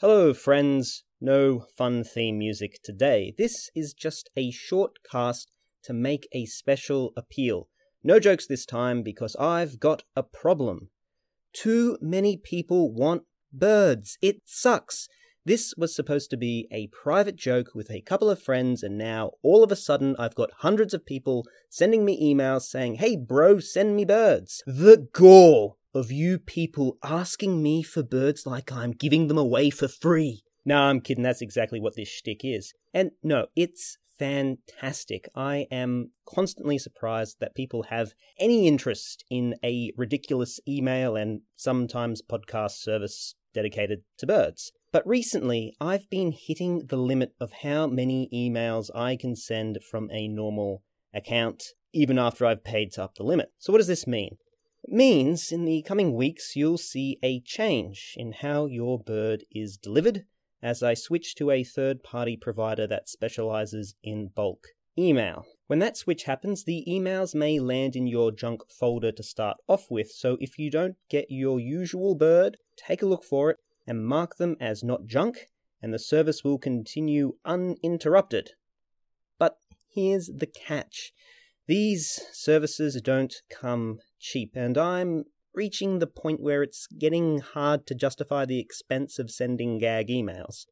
Hello, friends. No fun theme music today. This is just a short cast to make a special appeal. No jokes this time because I've got a problem. Too many people want birds. It sucks. This was supposed to be a private joke with a couple of friends, and now all of a sudden I've got hundreds of people sending me emails saying, Hey, bro, send me birds. The gall of you people asking me for birds like I'm giving them away for free. No, I'm kidding. That's exactly what this shtick is. And no, it's fantastic. I am constantly surprised that people have any interest in a ridiculous email and sometimes podcast service dedicated to birds. But recently, I've been hitting the limit of how many emails I can send from a normal account, even after I've paid to up the limit. So, what does this mean? Means in the coming weeks you'll see a change in how your bird is delivered as I switch to a third party provider that specializes in bulk email. When that switch happens, the emails may land in your junk folder to start off with, so if you don't get your usual bird, take a look for it and mark them as not junk, and the service will continue uninterrupted. But here's the catch these services don't come cheap, and I'm reaching the point where it's getting hard to justify the expense of sending gag emails.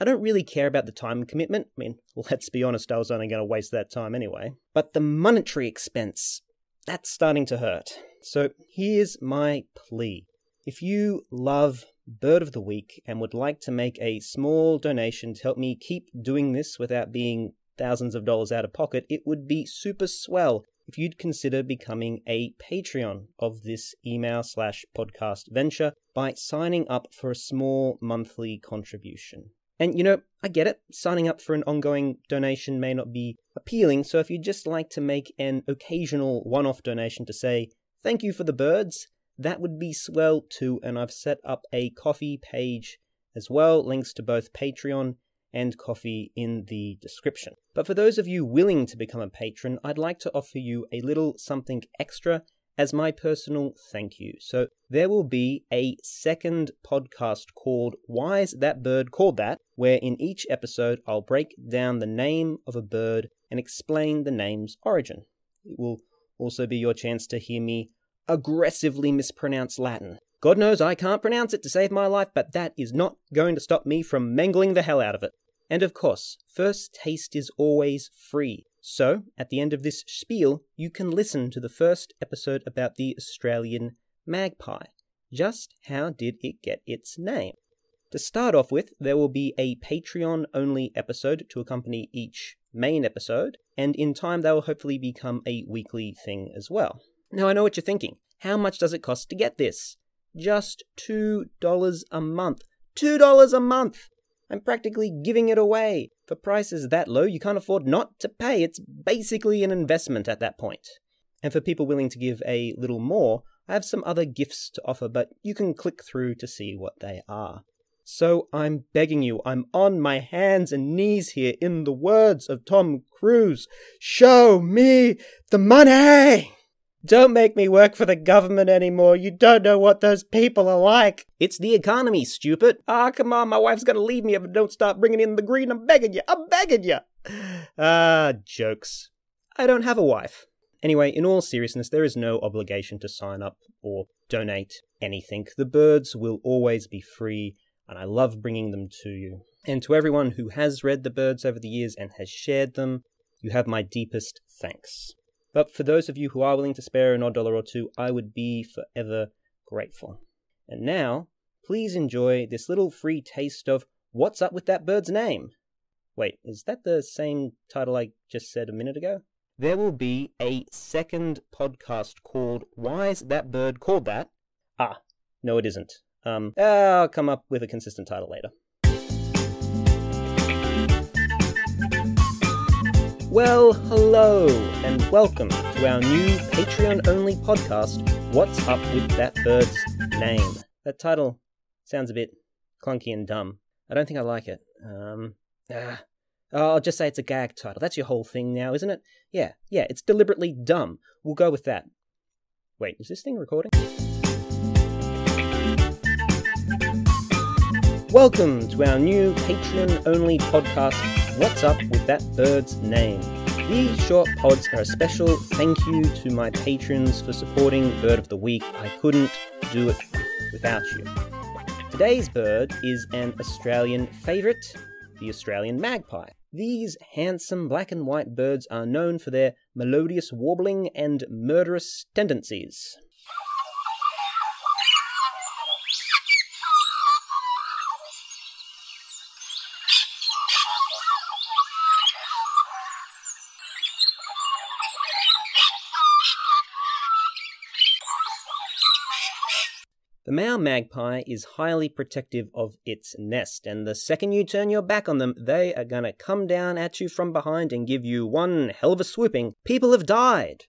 I don't really care about the time commitment. I mean, let's be honest, I was only going to waste that time anyway. But the monetary expense, that's starting to hurt. So here's my plea. If you love Bird of the Week and would like to make a small donation to help me keep doing this without being thousands of dollars out of pocket, it would be super swell if you'd consider becoming a Patreon of this email slash podcast venture by signing up for a small monthly contribution. And you know, I get it, signing up for an ongoing donation may not be appealing, so if you'd just like to make an occasional one off donation to say, thank you for the birds, that would be swell too, and I've set up a Ko-fi page as well, links to both Patreon and Ko-fi in the description. But for those of you willing to become a patron, I'd like to offer you a little something extra as my personal thank you. So there will be a second podcast called Why is That Bird Called That? where in each episode I'll break down the name of a bird and explain the name's origin. It will also be your chance to hear me aggressively mispronounce Latin. God knows I can't pronounce it to save my life, but that is not going to stop me from mangling the hell out of it. And of course, first taste is always free. So, at the end of this spiel, you can listen to the first episode about the Australian magpie. Just how did it get its name? To start off with, there will be a Patreon only episode to accompany each main episode, and in time they will hopefully become a weekly thing as well. Now, I know what you're thinking. How much does it cost to get this? Just $2 a month. $2 a month! I'm practically giving it away. For prices that low, you can't afford not to pay. It's basically an investment at that point. And for people willing to give a little more, I have some other gifts to offer, but you can click through to see what they are. So I'm begging you, I'm on my hands and knees here in the words of Tom Cruise. Show me the money! Don't make me work for the government anymore. You don't know what those people are like. It's the economy, stupid. Ah, come on, my wife's gonna leave me if I don't start bringing in the green. I'm begging you. I'm begging you. Ah, jokes. I don't have a wife. Anyway, in all seriousness, there is no obligation to sign up or donate anything. The birds will always be free, and I love bringing them to you. And to everyone who has read the birds over the years and has shared them, you have my deepest thanks. But for those of you who are willing to spare an odd dollar or two, I would be forever grateful. And now, please enjoy this little free taste of What's Up with That Bird's Name? Wait, is that the same title I just said a minute ago? There will be a second podcast called Why is That Bird Called That? Ah, no, it isn't. Um, I'll come up with a consistent title later. Well, hello, and welcome to our new Patreon only podcast, What's Up with That Bird's Name? That title sounds a bit clunky and dumb. I don't think I like it. Um, ah, I'll just say it's a gag title. That's your whole thing now, isn't it? Yeah, yeah, it's deliberately dumb. We'll go with that. Wait, is this thing recording? Welcome to our new Patreon only podcast, What's Up with That Bird's Name? These short pods are a special thank you to my patrons for supporting Bird of the Week. I couldn't do it without you. Today's bird is an Australian favourite, the Australian magpie. These handsome black and white birds are known for their melodious warbling and murderous tendencies. The male magpie is highly protective of its nest, and the second you turn your back on them, they are gonna come down at you from behind and give you one hell of a swooping. People have died!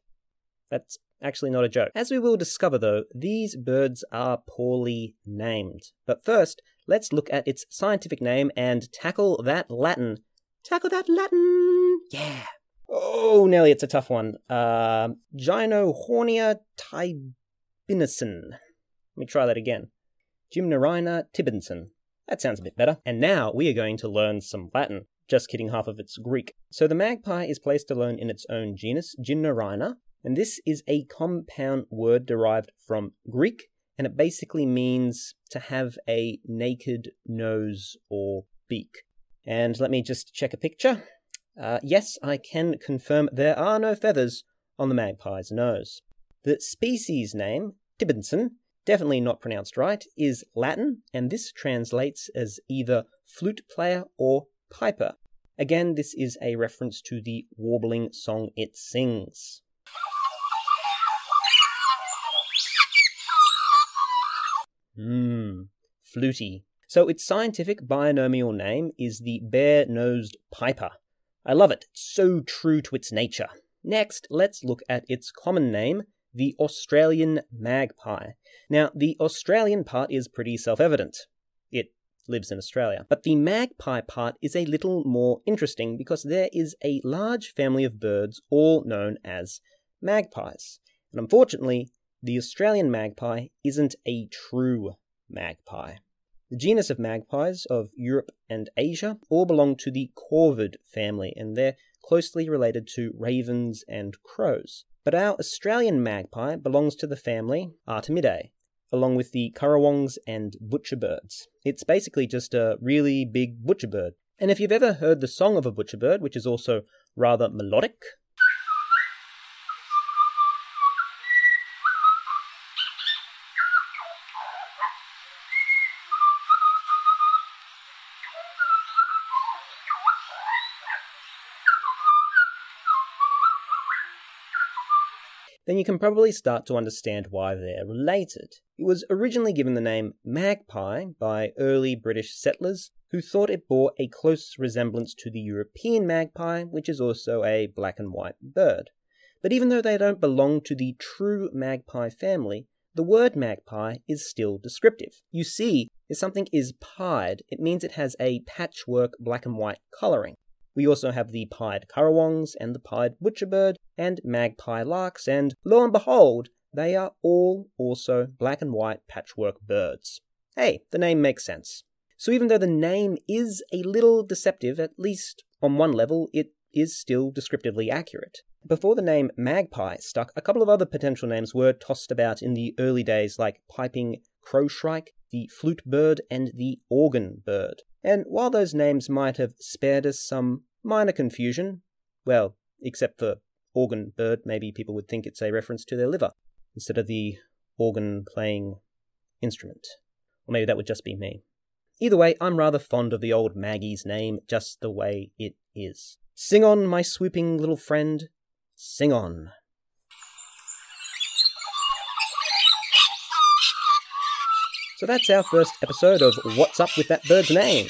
That's actually not a joke. As we will discover, though, these birds are poorly named. But first, let's look at its scientific name and tackle that Latin. Tackle that Latin! Yeah! Oh, Nelly, it's a tough one. Uh, Gynohornia tibinison. Let me try that again. Gymnorhina tibinson. That sounds a bit better. And now we are going to learn some Latin. Just kidding, half of it's Greek. So the magpie is placed alone in its own genus, Gymnorhina, and this is a compound word derived from Greek, and it basically means to have a naked nose or beak. And let me just check a picture. Uh, yes, I can confirm there are no feathers on the magpie's nose. The species name, Tibinson, definitely not pronounced right, is Latin, and this translates as either flute player or piper. Again, this is a reference to the warbling song it sings. Hmm, fluty. So its scientific binomial name is the bare-nosed piper. I love it. It's so true to its nature. Next, let's look at its common name, the Australian magpie. Now, the Australian part is pretty self evident. It lives in Australia. But the magpie part is a little more interesting because there is a large family of birds all known as magpies. And unfortunately, the Australian magpie isn't a true magpie. The genus of magpies of Europe and Asia all belong to the corvid family, and they're closely related to ravens and crows. But our Australian magpie belongs to the family Artamidae, along with the currawongs and butcherbirds. It's basically just a really big butcherbird. And if you've ever heard the song of a butcherbird, which is also rather melodic, then you can probably start to understand why they're related. It was originally given the name magpie by early British settlers who thought it bore a close resemblance to the European magpie, which is also a black and white bird. But even though they don't belong to the true magpie family, the word magpie is still descriptive. You see, if something is pied, it means it has a patchwork black and white colouring. We also have the pied currawongs and the pied butcherbird and magpie larks, and lo and behold, they are all also black and white patchwork birds. Hey, the name makes sense. So even though the name is a little deceptive, at least on one level, it is still descriptively accurate. Before the name magpie stuck, a couple of other potential names were tossed about in the early days, like piping crowshrike, the flute bird, and the organ bird. And while those names might have spared us some minor confusion, well, except for organ bird, maybe people would think it's a reference to their liver instead of the organ playing instrument. Or maybe that would just be me. Either way, I'm rather fond of the old Maggie's name just the way it is. Sing on, my swooping little friend, sing on. So that's our first episode of What's Up with That Bird's Name.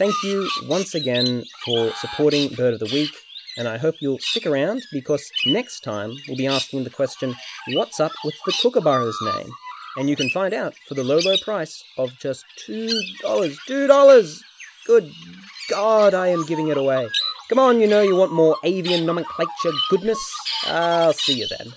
Thank you once again for supporting Bird of the Week, and I hope you'll stick around because next time we'll be asking the question What's up with the kookaburra's name? And you can find out for the low, low price of just $2. $2! Good God, I am giving it away. Come on, you know you want more avian nomenclature goodness? I'll see you then.